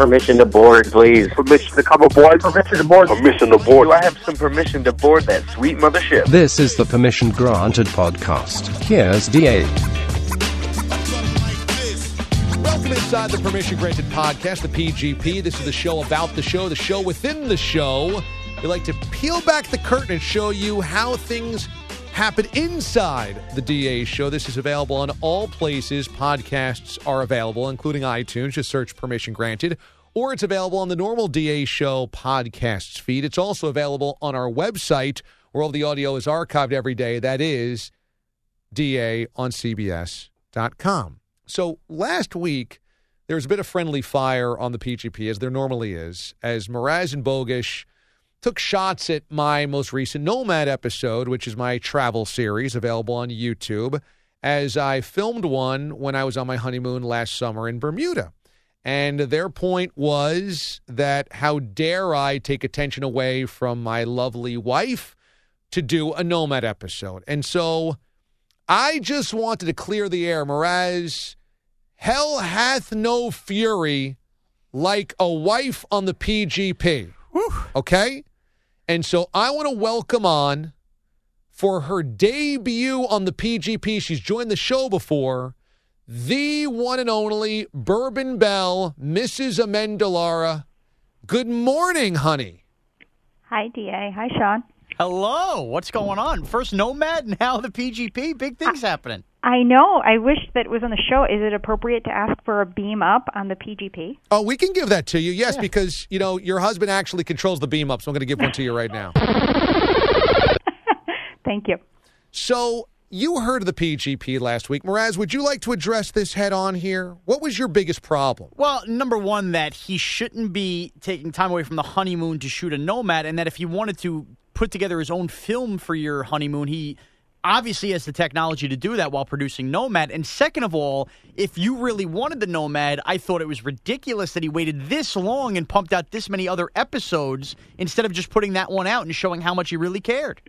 Permission to board, please. Permission to come aboard. Permission to board. Permission to board. Do I have some permission to board that sweet mothership? This is the Permission Granted podcast. Here's DA. Welcome inside the Permission Granted podcast, the PGP. This is the show about the show, the show within the show. We like to peel back the curtain and show you how things happen inside the DA show. This is available on all places podcasts are available, including iTunes. Just search Permission Granted. Or it's available on the normal DA show podcasts feed. It's also available on our website where all the audio is archived every day. That is DA on CBS.com. So last week, there was a bit of friendly fire on the PGP, as there normally is, as Mraz and Bogish took shots at my most recent Nomad episode, which is my travel series available on YouTube, as I filmed one when I was on my honeymoon last summer in Bermuda. And their point was that how dare I take attention away from my lovely wife to do a Nomad episode. And so I just wanted to clear the air. Mraz, hell hath no fury like a wife on the PGP. Okay? And so I want to welcome on for her debut on the PGP. She's joined the show before. The one and only Bourbon Belle, Mrs. Amendolara. Good morning, honey. Hi, DA. Hi, Sean. Hello, what's going on? First Nomad, now the PGP. Big things happening. I know. I wish that it was on the show. Is it appropriate to ask for a beam up on the PGP? Oh, we can give that to you, yes, because you know your husband actually controls the beam up, so I'm going to give one to you right now. Thank you. So you heard of the PGP last week, Mraz. Would you like to address this head on here? What was your biggest problem? Well, number one, that he shouldn't be taking time away from the honeymoon to shoot a Nomad, and that if he wanted to put together his own film for your honeymoon, he obviously has the technology to do that while producing Nomad. And second of all, if you really wanted the Nomad, I thought it was ridiculous that he waited this long and pumped out this many other episodes instead of just putting that one out and showing how much he really cared.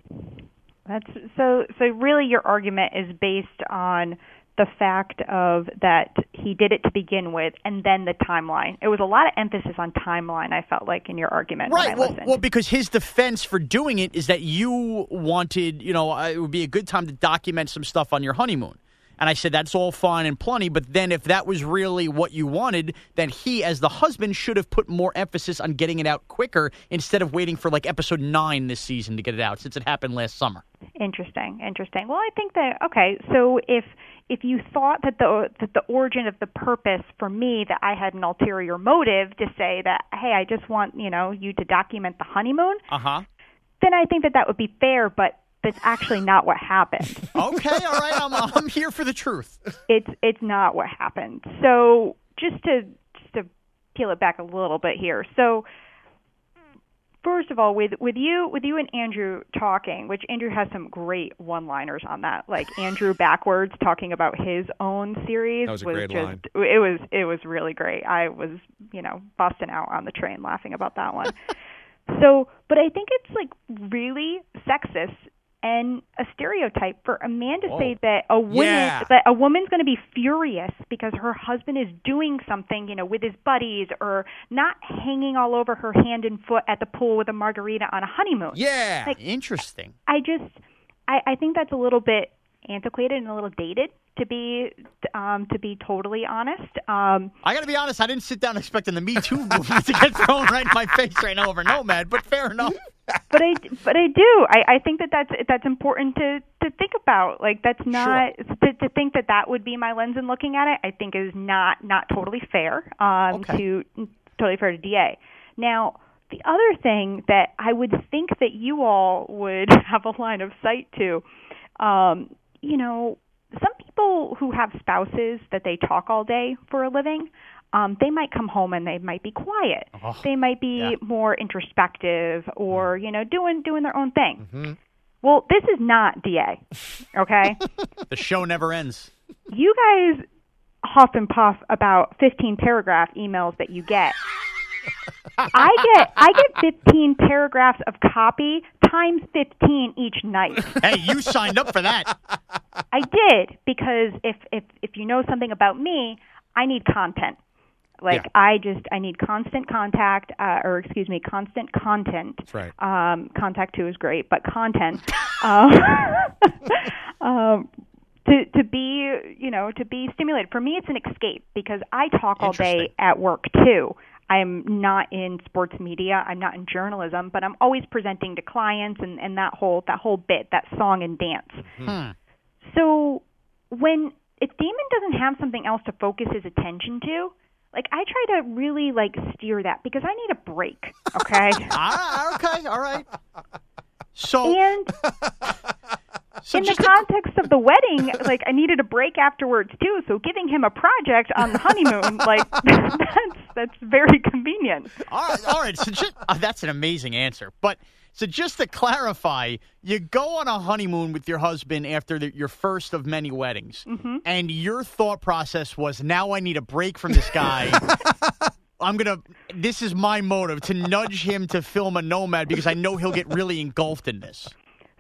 That's so. So really, your argument is based on the fact of that he did it to begin with, and then the timeline. It was a lot of emphasis on timeline. I felt like in your argument, Right. Well, listened. well, because his defense for doing it is that you wanted, you know, uh, it would be a good time to document some stuff on your honeymoon. And I said, that's all fine and plenty. But then if that was really what you wanted, then he, as the husband, should have put more emphasis on getting it out quicker instead of waiting for like episode nine this season to get it out since it happened last summer. Interesting, interesting. Well, I think that okay. So if if you thought that the that the origin of the purpose for me that I had an ulterior motive to say that hey, I just want you know you to document the honeymoon, Uh huh. then I think that that would be fair. But that's actually not what happened. Okay. All right. I'm, I'm here for the truth. it's it's not what happened. So just to just to peel it back a little bit here. So first of all, with with you with you and Andrew talking, which Andrew has some great one-liners on that, like Andrew backwards talking about his own series That was a great just line. it was it was really great. I was you know busting out on the train laughing about that one. so, but I think it's like really sexist and a stereotype for a man to say that a woman Yeah. that a woman's going to be furious because her husband is doing something, you know, with his buddies or not hanging all over her hand and foot at the pool with a margarita on a honeymoon. Yeah. Like- Interesting. I just I, I think that's a little bit antiquated and a little dated to be um, to be totally honest. Um, I got to be honest. I didn't sit down expecting the Me Too movement to get thrown right in my face right now over Nomad, but fair enough. but I but I do. I, I think that that's that's important to to think about. Like that's not to, to think that that would be my lens in looking at it. I think is not not totally fair um, Okay. to totally fair to DA. Now the other thing that I would think that you all would have a line of sight to, um, you know, some people who have spouses that they talk all day for a living, um, they might come home and they might be quiet. Oh, they might be yeah. more introspective or you know doing doing their own thing. Mm-hmm. Well, this is not DA. Okay, The show never ends. you guys huff and puff about 15 paragraph emails that you get. I get I get 15 paragraphs of copy times 15 each night. Hey, you signed up for that. I did because if if if you know something about me, I need content. Like Yeah. I just I need constant contact, uh, or excuse me, constant content. That's right. Um, contact too is great, but content. um, um, to to be you know to be stimulated. For me, it's an escape because I talk all day at work too. I'm not in sports media. I'm not in journalism, but I'm always presenting to clients and, and that whole that whole bit, that song and dance. Hmm. So when if Damon doesn't have something else to focus his attention to, like I try to really like steer that because I need a break. Okay. Ah, okay, all right. So, and so in the just a- context of the wedding, like I needed a break afterwards too. So giving him a project on the honeymoon, like that's that's very convenient. all right, all right. So just, uh, that's an amazing answer. But so just to clarify, you go on a honeymoon with your husband after the, your first of many weddings, Mm-hmm. and your thought process was, "Now I need a break from this guy." I'm gonna. This is my motive to nudge him to film a nomad because I know he'll get really engulfed in this.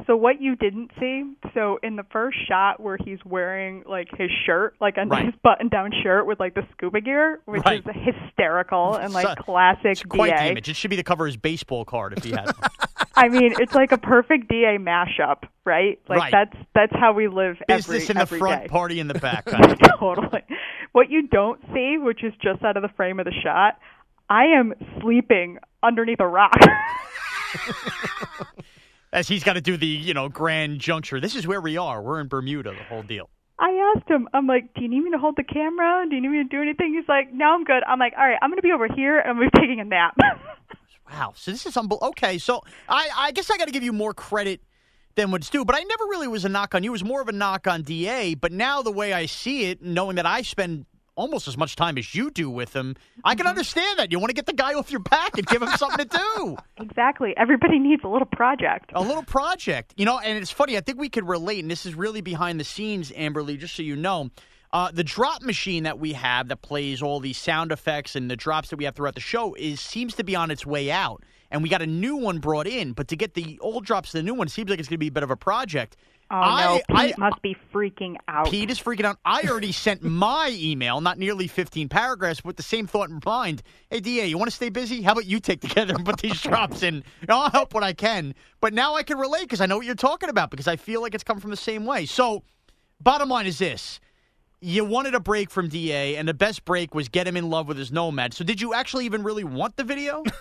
So what you didn't see, so in the first shot where he's wearing like his shirt, like a Right. nice button-down shirt with like the scuba gear, which Right. is hysterical and like So- classic It's quite DA. the image. It should be the cover of his baseball card if he had. one. I mean, it's like a perfect DA mashup, right? Like Right. that's that's how we live Business every in the every front, day. party in the back. kind of deal. totally. What you don't see, which is just out of the frame of the shot, I am sleeping underneath a rock. As he's got to do the you know grand juncture. This is where we are. We're in Bermuda. The whole deal. I asked him, I'm like, Do you need me to hold the camera? Do you need me to do anything? He's like, No, I'm good. I'm like, All right, I'm gonna be over here and I'm gonna be taking a nap. Wow. So this is unbelievable. Okay. So I, I guess I got to give you more credit than what's due. But I never really was a knock on you. It was more of a knock on DA. But now the way I see it, knowing that I spend almost as much time as you do with him, I Mm-hmm. can understand that. You want to get the guy off your back and give him something to do. exactly. Everybody needs a little project. A little project, you know, and it's funny. I think we could relate, and this is really behind the scenes, Amberly, just so you know. Uh, the drop machine that we have that plays all these sound effects and the drops that we have throughout the show is seems to be on its way out, and we got a new one brought in. But to get the old drops to the new one seems like it's going to be a bit of a project. Oh I- no, I- must be freaking out. Pete is freaking out. I already sent my email, not nearly 15 paragraphs, with the same thought in mind. Hey, DA, you want to stay busy? How about you take together and put these drops in? I'll help when I can. But now I can relate because I know what you're talking about because I feel like it's come from the same way. So, bottom line is this. You wanted a break from DA, and the best break was get him in love with his nomad. So, did you actually even really want the video?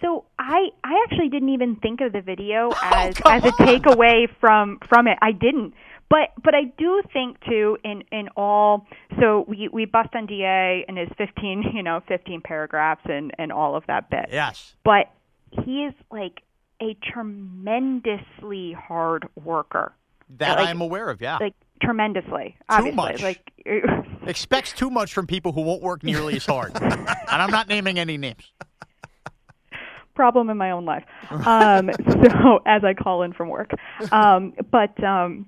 So I I actually didn't even think of the video oh, as come as a takeaway from from it. I didn't. But but I do think too in in all so we we bust on DA and his 15, you know, 15 paragraphs and and all of that bit. yes. But he is like a tremendously hard worker. That Like- I'm aware of, yeah. Like tremendously. Obviously. much. Like Expects too much from people who won't work nearly as hard. and I'm not naming any names. Problem in my own life. Um, so as I call in from work, um, but um,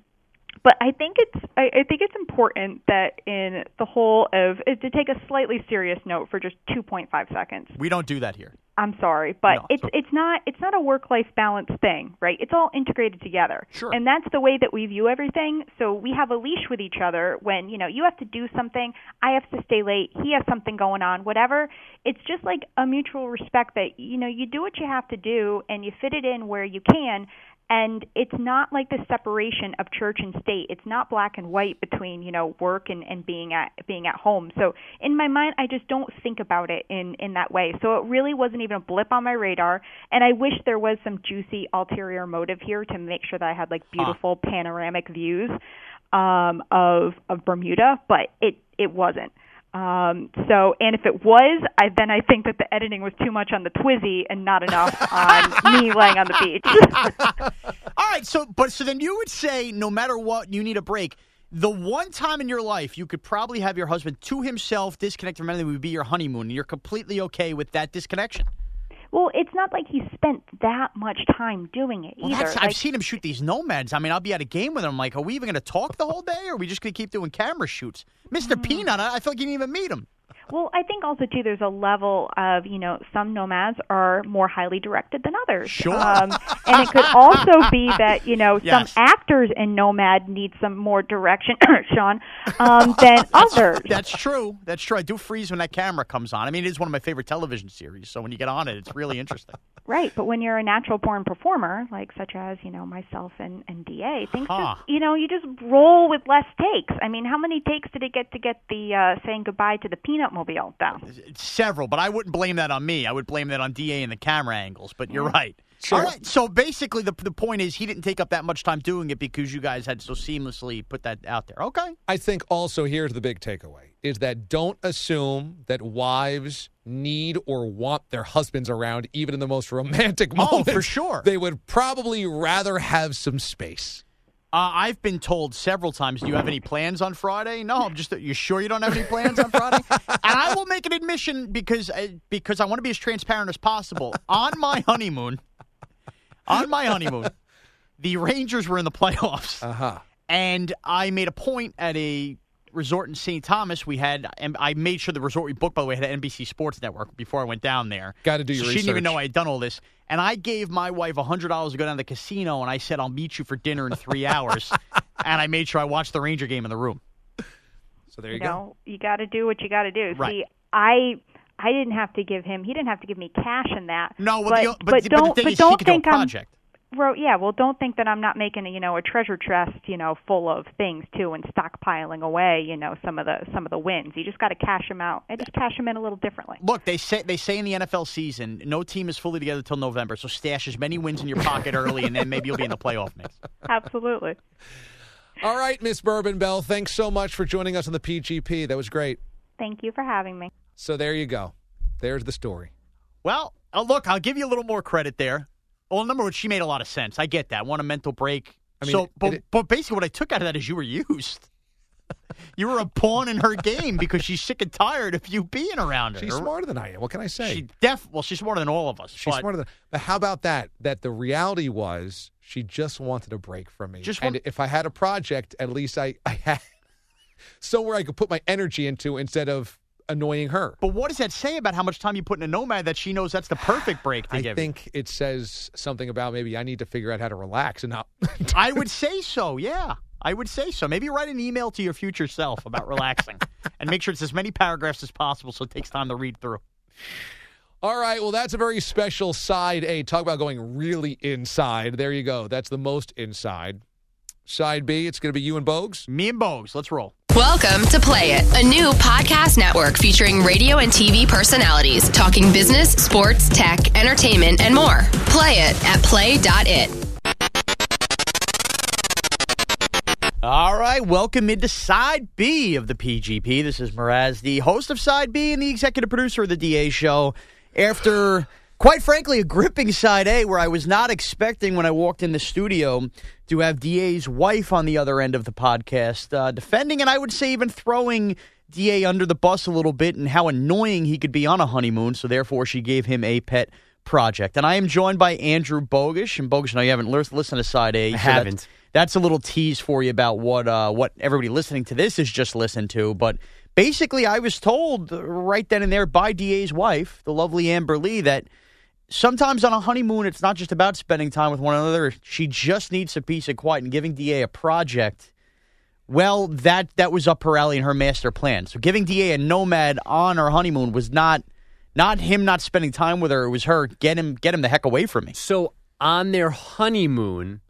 but I think it's I, I think it's important that in the whole of uh, to take a slightly serious note for just 2.5 seconds. We don't do that here. I'm sorry, but No, it's it's not it's not a work life balance thing, right? It's all integrated together. Sure. And that's the way that we view everything. So we have a leash with each other when, you know, you have to do something, I have to stay late, he has something going on, whatever. It's just like a mutual respect that, you know, you do what you have to do and you fit it in where you can and it's not like the separation of church and state. It's not black and white between you know work and and being at being at home. So in my mind i just don't think about it in in that way. So it really wasn't even a blip on my radar. And i wish there was some juicy ulterior motive here to make sure that i had like beautiful panoramic views um of of bermuda but it it wasn't um, so, and if it was, I then I think that the editing was too much on the Twizzy and not enough on me laying on the beach. All right, so but so then you would say no matter what, you need a break. The one time in your life you could probably have your husband to himself disconnect from everything would be your honeymoon, and you're completely okay with that disconnection. Well, it's not like he spent that much time doing it Well, either. Like, I've seen him shoot these nomads. I mean, I'll be at a game with him. I'm like, are we even going to talk the whole day, or are we just going to keep doing camera shoots? Mister Mm. Peanut, I I feel like you didn't even meet him. Well, I think also too, there's a level of you know some nomads are more highly directed than others. Sure. Um, and it could also be that you know Yes. some actors in Nomad need some more direction, Sean, um, than others. That's true. That's true. I do freeze when that camera comes on. I mean, it is one of my favorite television series. So when you get on it, it's really interesting. Right, but when you're a natural born performer, like such as you know myself and and Da, things Huh. just you know you just roll with less takes. I mean, how many takes did it get to get the uh, saying goodbye to the peanut mobile down? It's several, but I wouldn't blame that on me. I would blame that on Da and the camera angles. But you're mm-hmm. right. All right. So basically, the the point is he didn't take up that much time doing it because you guys had so seamlessly put that out there. Okay. I think also here's the big takeaway is that don't assume that wives need or want their husbands around even in the most romantic Oh, for sure. They would probably rather have some space. Uh, I've been told several times, "Do you have any plans on Friday?" No, I'm just. You sure you don't have any plans on Friday? and I will make an admission because I, because I want to be as transparent as possible. On my honeymoon, on my honeymoon, the Rangers were in the playoffs, Uh-huh. and I made a point at a resort in St. Thomas. We had, and I made sure the resort we booked by the way had an NBC Sports Network before I went down there. Gotta do So your She didn't even know I had done all this. And I gave my wife hundred dollars to go down to the casino, and I said I'll meet you for dinner in three hours. and I made sure I watched the Ranger game in the room. So there you, you go. know, you got to do what you got to do. Right. See, I I didn't have to give him. He didn't have to give me cash in that. No, well, but, the, but, but don't but the thing but is, don't could do a think I'm project. Well, yeah, well, don't think that I'm not making a, you know a treasure chest, you know, full of things too, and stockpiling away, you know, some of the some of the wins. You just got to cash them out. I just cash them in a little differently. Look, they say they say in the NFL season, no team is fully together till November. So stash as many wins in your pocket early, and then maybe you'll be in the playoff mix. Absolutely. All right, Miss Bourbon Belle, thanks so much for joining us on the PGP. That was great. Thank you for having me. So there you go. There's the story. Well, uh, look, I'll give you a little more credit there. Well, number one, she made a lot of sense. I get that. Want a mental break. I mean, so, but, it- but basically, what I took out of that is you were used. you were a pawn in her game because she's sick and tired of you being around her. She's smarter than I am. What can I say? She def well, she's smarter than all of us. She's but smarter than. But how about that? That the reality was she just wanted a break from me. Just and if I had a project, at least I, I had somewhere I could put my energy into instead of annoying her. But what does that say about how much time you put in a nomad that she knows that's the perfect break to I give? you? think it says something about maybe I need to figure out how to relax and not. I would say so. Yeah, I would say so. Maybe write an email to your future self about relaxing, and make sure it's as many paragraphs as possible, so it takes time to read through. All right, well, that's a very special side A. Talk about going really inside. There you go. That's the most inside. Side B, it's going to be you and Bogues. Me and Bogues, let's roll. Welcome to Play It, a new podcast network featuring radio and TV personalities talking business, sports, tech, entertainment, and more. Play it at play.it. All right, welcome into Side B of the PGP. This is Mraz, the host of Side B and the executive producer of the DA show. After, quite frankly, a gripping Side A where I was not expecting when I walked in the studio to have DA's wife on the other end of the podcast uh, defending, and I would say even throwing DA under the bus a little bit and how annoying he could be on a honeymoon. So, therefore, she gave him a pet project. And I am joined by Andrew Bogish. And Bogish, now you haven't lis- listened to Side A. so that's- haven't. that's a little tease for you about what uh, what everybody listening to this has just listened to. But basically, I was told right then and there by DA's wife, the lovely Amber Lee, that sometimes on a honeymoon, it's not just about spending time with one another. She just needs a piece of quiet, and giving DA a project. Well, that that was up her alley in her master plan. So giving DA a nomad on her honeymoon was not not him not spending time with her. It was her get him get him the heck away from me. So on their honeymoon,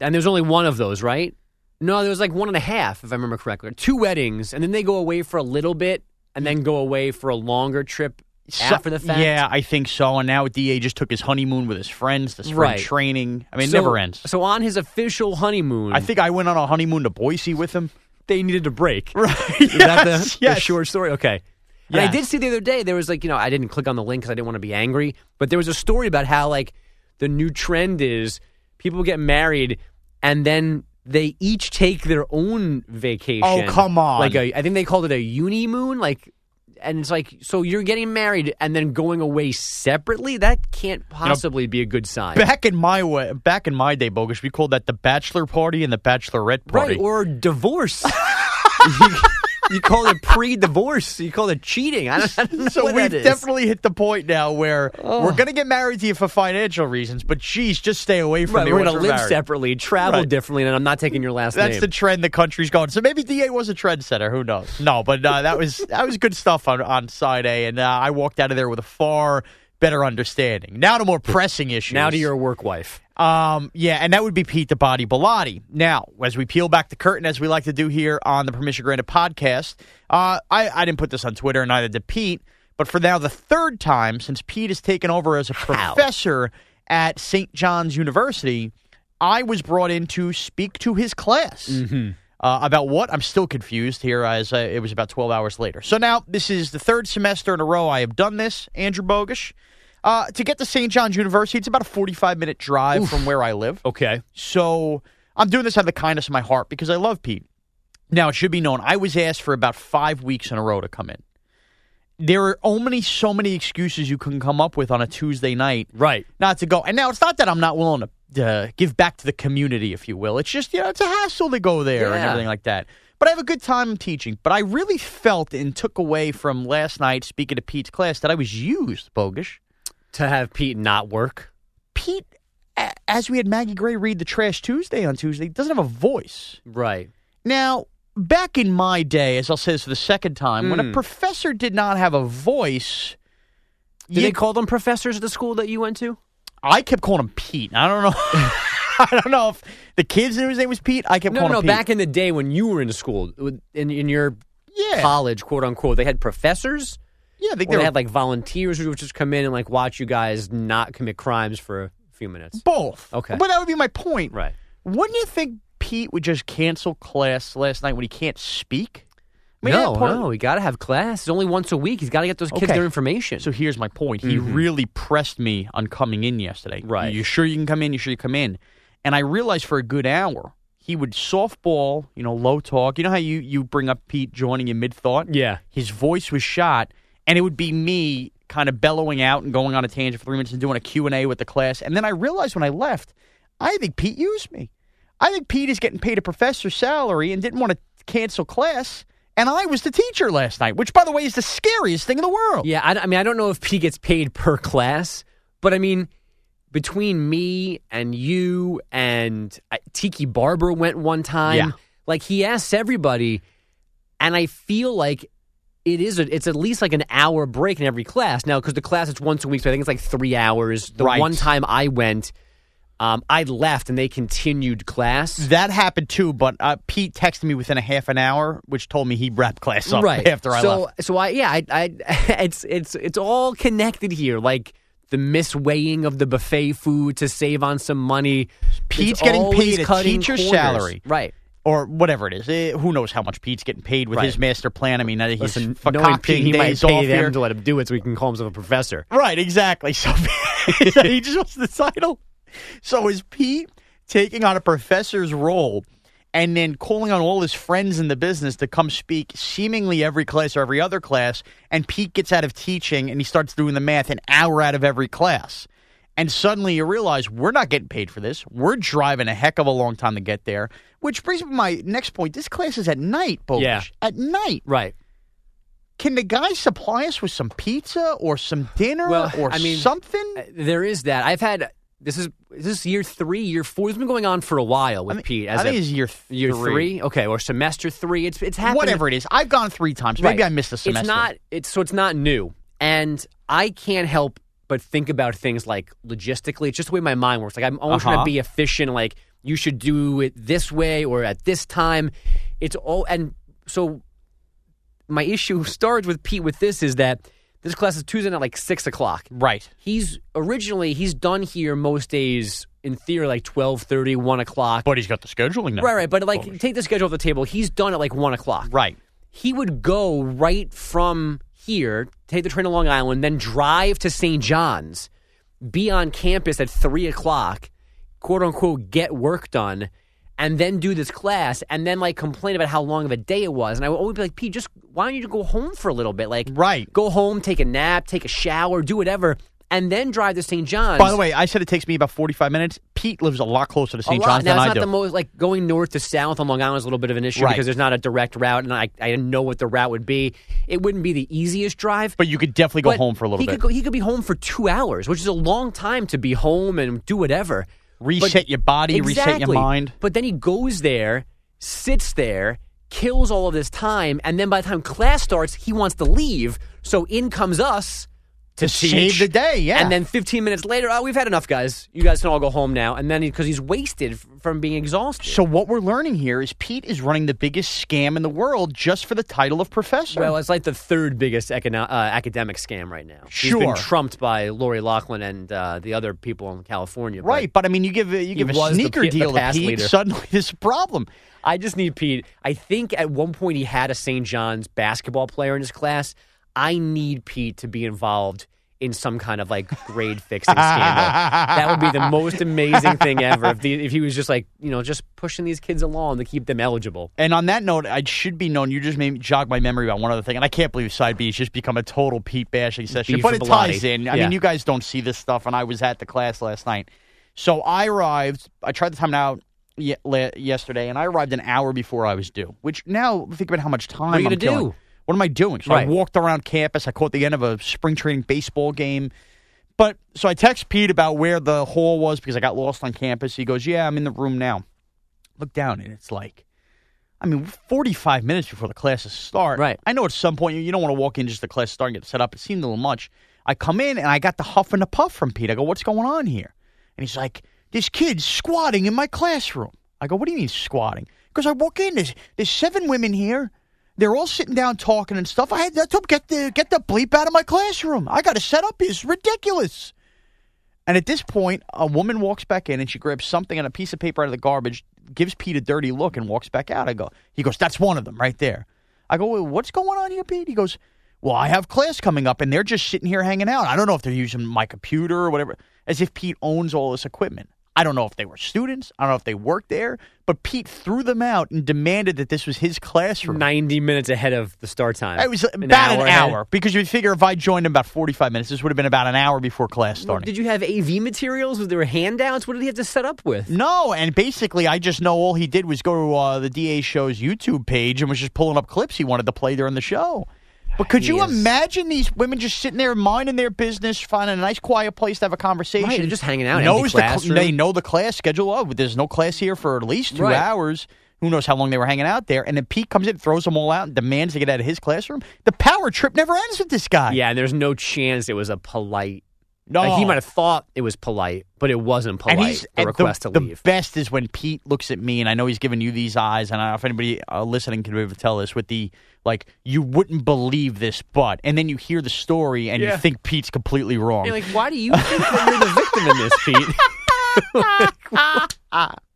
and there's only one of those, right? No, there was like one and a half, if I remember correctly. Two weddings, and then they go away for a little bit, and then go away for a longer trip So- after the fact. Yeah, I think so. And now Da just took his honeymoon with his friends, this spring Right. training. I mean, it So- never ends. So on his official honeymoon, I think I went on a honeymoon to Boise with him. they needed a break. Right. Is that the, Yes, the yes. short story? Okay. And I did see the other day there was like you know I didn't click on the link because I didn't want to be angry, but there was a story about how like the new trend is people get married and then they each take their own vacation. Oh, come on. Like a, I think they called it a uni moon. Like, and it's like so you're getting married and then going away separately. That can't possibly be a good sign. Back in my way, back in my day, bogus, we called that the bachelor party and the bachelorette party. Right, or divorce. you, call it pre-divorce. You call it cheating. I don't, I don't know so what we've definitely hit the point now where Oh. we're going to get married to you for financial reasons, but geez, just stay away from Right, me. we're going to live married. separately, travel Right. differently, and I'm not taking your last name. That's name. the trend the country's going. So maybe Da was a trendsetter. Who knows? No, but uh, that was that was good stuff on on side A, and uh, I walked out of there with a far better understanding. Now to more pressing issues. now to your work wife. Um, yeah, and that would be Pete the Body Bilotti. Now, as we peel back the curtain, as we like to do here on the Permission Granted podcast, uh, I, I didn't put this on Twitter, and neither did Pete. But for now, the third time since Pete has taken over as a professor at St. John's University, I was brought in to speak to his class. Mm-hmm. Uh, about what? I'm still confused here as uh, it was about 12 hours later. So now this is the third semester in a row I have done this, Andrew Bogish. Uh, to get to St. John's University, it's about a 45 minute drive from where I live. Okay. So I'm doing this out of the kindness of my heart because I love Pete. Now, it should be known, I was asked for about five weeks in a row to come in. There are only so many excuses you can come up with on a Tuesday night Right. not to go. And now it's not that I'm not willing to uh, give back to the community, if you will. It's just, you know, it's a hassle to go there and everything like that. But I have a good time teaching. But I really felt and took away from last night speaking to Pete's class that I was used, Bogish. To have Pete not work. Pete, as we had Maggie Gray read the Trash Tuesday on Tuesday, doesn't have a voice. Right. Now, back in my day, as I'll say this for the second time, when a Mm. professor did not have a voice, Did you- they call them professors at the school that you went to? I kept calling him Pete. I don't know. I don't know if the kids knew his name was Pete. I kept No, calling no. him Pete. Back in the day when you were in school, in in your yeah, college, quote unquote, they had professors. Yeah. They, Or they had like volunteers who would just come in and like watch you guys not commit crimes for a few minutes. both. Okay. but that would be my point. Right. Wouldn't you think Pete would just cancel class last night when he can't speak? I mean, no, that part- no, he got to have class. It's only once a week. He's got to get those kids Okay. their information. So here's my point. He really pressed me on coming in yesterday. Mm-hmm. Right. You sure you can come in? You sure you come in? And I realized for a good hour he would softball, you know, low talk. You know how you you bring up Pete joining in mid thought. yeah, His voice was shot, and it would be me kind of bellowing out and going on a tangent for three minutes and doing a Q and A with the class. And then I realized when I left, I think Pete used me. I think Pete is getting paid a professor's salary and didn't want to cancel class. And I was the teacher last night, which, by the way, is the scariest thing in the world. yeah. I, I mean, I don't know if Pete gets paid per class, but I mean, between me and you and uh, Tiki Barber went one time. Yeah. Like he asks everybody, and I feel like it is a, it's at least like an hour break in every class now because the class it's once a week, so I think it's like three hours. The Right. one time I went, um, I left and they continued class. That happened too, but uh, Pete texted me within a half an hour, which told me he wrapped class up right after I so, left. So I yeah I, I it's it's it's all connected here like the misweighing of the buffet food to save on some money. Pete's It's getting paid a cutting teacher's corners. salary. right? Or whatever it is. Eh, who knows how much Pete's getting paid with Right. his master plan? I mean, uh, he's Listen, Pete, concocting he might days pay off them here. to let him do it so he can call himself a professor. Right, exactly. So he just wants the title. So is Pete taking on a professor's role and then calling on all his friends in the business to come speak seemingly every class or every other class, and Pete gets out of teaching and he starts doing the math an hour out of every class. And suddenly you realize we're not getting paid for this. We're driving a heck of a long time to get there. Which brings me to my next point. This class is at night, Bogish. Yeah. At night. Right. Can the guy supply us with some pizza or some dinner Well, or I mean, something? Uh, There is that. I've had this is this is year three, year four. It's been going on for a while with I think- Pete. I As think a- it's year th- year three. three. Okay, or semester three. It's it's happened. Whatever it is. I've gone three times. Maybe Right. I missed a semester. It's not. It's so it's not new, and I can't help but think about things like logistically. It's just the way my mind works. Like I'm always trying Uh-huh. to be efficient. Like you should do it this way or at this time. It's all and so my issue starts with Pete with this is that this class is Tuesday at like six o'clock. Right. He's originally he's done here most days in theory like 12.30, 1 o'clock. But he's got the scheduling now. Right, right. But like take the schedule off the table. He's done at like one o'clock. Right. He would go right from here, take the train to Long Island, then drive to St. John's, be on campus at three o'clock, quote unquote, get work done, and then do this class, and then like complain about how long of a day it was. And I would always be like, Pete, just why don't you go home for a little bit? Like, Right. go home, take a nap, take a shower, do whatever, and then drive to St. John's. By the way, I said it takes me about 45 minutes. Pete lives a lot closer to St. John's now, than it's I not the most like going north to south on Long Island is a little bit of an issue Right. because there's not a direct route, and I I didn't know what the route would be. It wouldn't be the easiest drive, but you could definitely go home for a little he bit. Could go, he could be home for two hours, which is a long time to be home and do whatever. Reset your body, reset your mind. But then he goes there, sits there, kills all of this time, and then by the time class starts, he wants to leave. So in comes us to, To save the day, yeah. And then 15 minutes later, oh, we've had enough, guys. You guys can all go home now. And then because he's wasted from being exhausted. So what we're learning here is Pete is running the biggest scam in the world just for the title of professor. Well, it's like the third biggest econo- uh, academic scam right now. He's been Sure. trumped by Lori Loughlin and uh, the other people in California. but right, but I mean, you give a, you give a the sneaker the deal to pass Pete, leader. suddenly this problem. I just need Pete. I think at one point he had a St. John's basketball player in his class. I need Pete to be involved in some kind of like grade fixing scandal. That would be the most amazing thing ever if, the, if he was just like, you know, just pushing these kids along to keep them eligible. And on that note, I should be known. You just made me jog my memory about one other thing, and I can't believe Side B has just become a total Pete bashing session. Beef but it Bilotti. ties in. I Yeah. mean, you guys don't see this stuff, and I was at the class last night. So I arrived. I tried to time out yesterday, and I arrived an hour before I was due. Which now think about how much time are you I'm gonna killing. What am I doing? So I walked around campus. I caught the end of a spring training baseball game. But so I text Pete about where the hall was because I got lost on campus. He goes, "Yeah, I'm in the room now." Look down, and it's like, I mean, 45 minutes before the classes start. Right. I know at some point you, you don't want to walk in just the class start and get set up. It seemed a little much. I come in and I got the huff and the puff from Pete. I go, "What's going on here?" And he's like, "This kid's squatting in my classroom." I go, "What do you mean squatting?" Because I walk in, there's there's seven women here. They're all sitting down talking and stuff. I had to get the get the bleep out of my classroom. I got to set up. It's ridiculous. And at this point, a woman walks back in and she grabs something on a piece of paper out of the garbage, gives Pete a dirty look, and walks back out. I go, he goes, that's one of them right there. I go, well, what's going on here, Pete? He goes, well, I have class coming up, and they're just sitting here hanging out. I don't know if they're using my computer or whatever, as if Pete owns all this equipment. I don't know if they were students. I don't know if they worked there, but Pete threw them out and demanded that this was his classroom. 90 minutes ahead of the start time. It was about an hour hour, ahead. because you'd figure if I joined in about 45 minutes, this would have been about an hour before class started. Did you have AV materials? Was there handouts? What did he have to set up with? No, and basically, I just know all he did was go to uh, the DA show's YouTube page and was just pulling up clips he wanted to play during the show. But could you is- imagine these women just sitting there minding their business, finding a nice quiet place to have a conversation? Right, just hanging out, Knows the they know the class schedule. Oh, there's no class here for at least two Right. hours. Who knows how long they were hanging out there? And then Pete comes in, throws them all out, and demands to get out of his classroom. The power trip never ends with this guy. Yeah, and there's no chance it was a polite. No. Like, he might have thought it was polite, but it wasn't polite. The and request the, to the leave. best is when Pete looks at me, and I know he's giving you these eyes, and I don't know if anybody uh, listening can be able to tell this with the like, you wouldn't believe this, but, and then you hear the story, and Yeah. you think Pete's completely wrong. You're like, why do you think that you're the victim in this, Pete?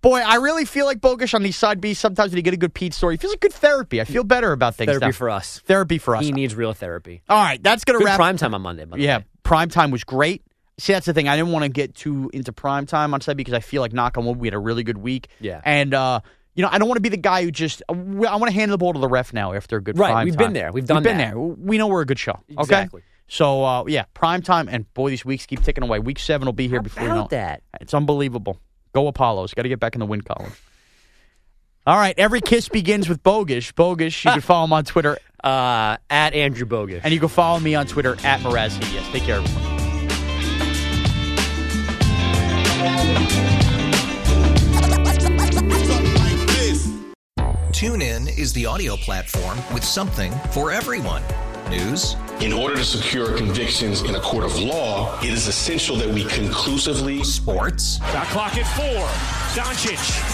Boy, I really feel like Bogish on these side Bs. Sometimes when you get a good Pete story, it feels like good therapy. I feel better about things. Therapy now. for us. Therapy for us. He needs real therapy. All right, that's gonna Good wrap. prime time on Monday. By the Yeah, way. Prime time was great. See, that's the thing. I didn't want to get too into prime time on Sunday because I feel like knock on wood, we had a really good week. Yeah. and uh, you know, I don't want to be the guy who just. I want to hand the ball to the ref now after a good Right, we've time. been there. We've done We've been that. there. We know we're a good show. Okay. Exactly. So uh, yeah, prime time, and boy, these weeks keep ticking away. Week seven will be here How before you know. about that? It's unbelievable. Go Apollos. Got to get back in the win column. All right, every kiss begins with Bogish. Bogish, you can follow him on Twitter, Uh, at Andrew Bogus. and you can follow me on Twitter at Mraz Yes. Take care, everyone. TuneIn is the audio platform with something for everyone. News. In order to secure convictions in a court of law, it is essential that we conclusively. Sports. Shot clock at four. Doncic.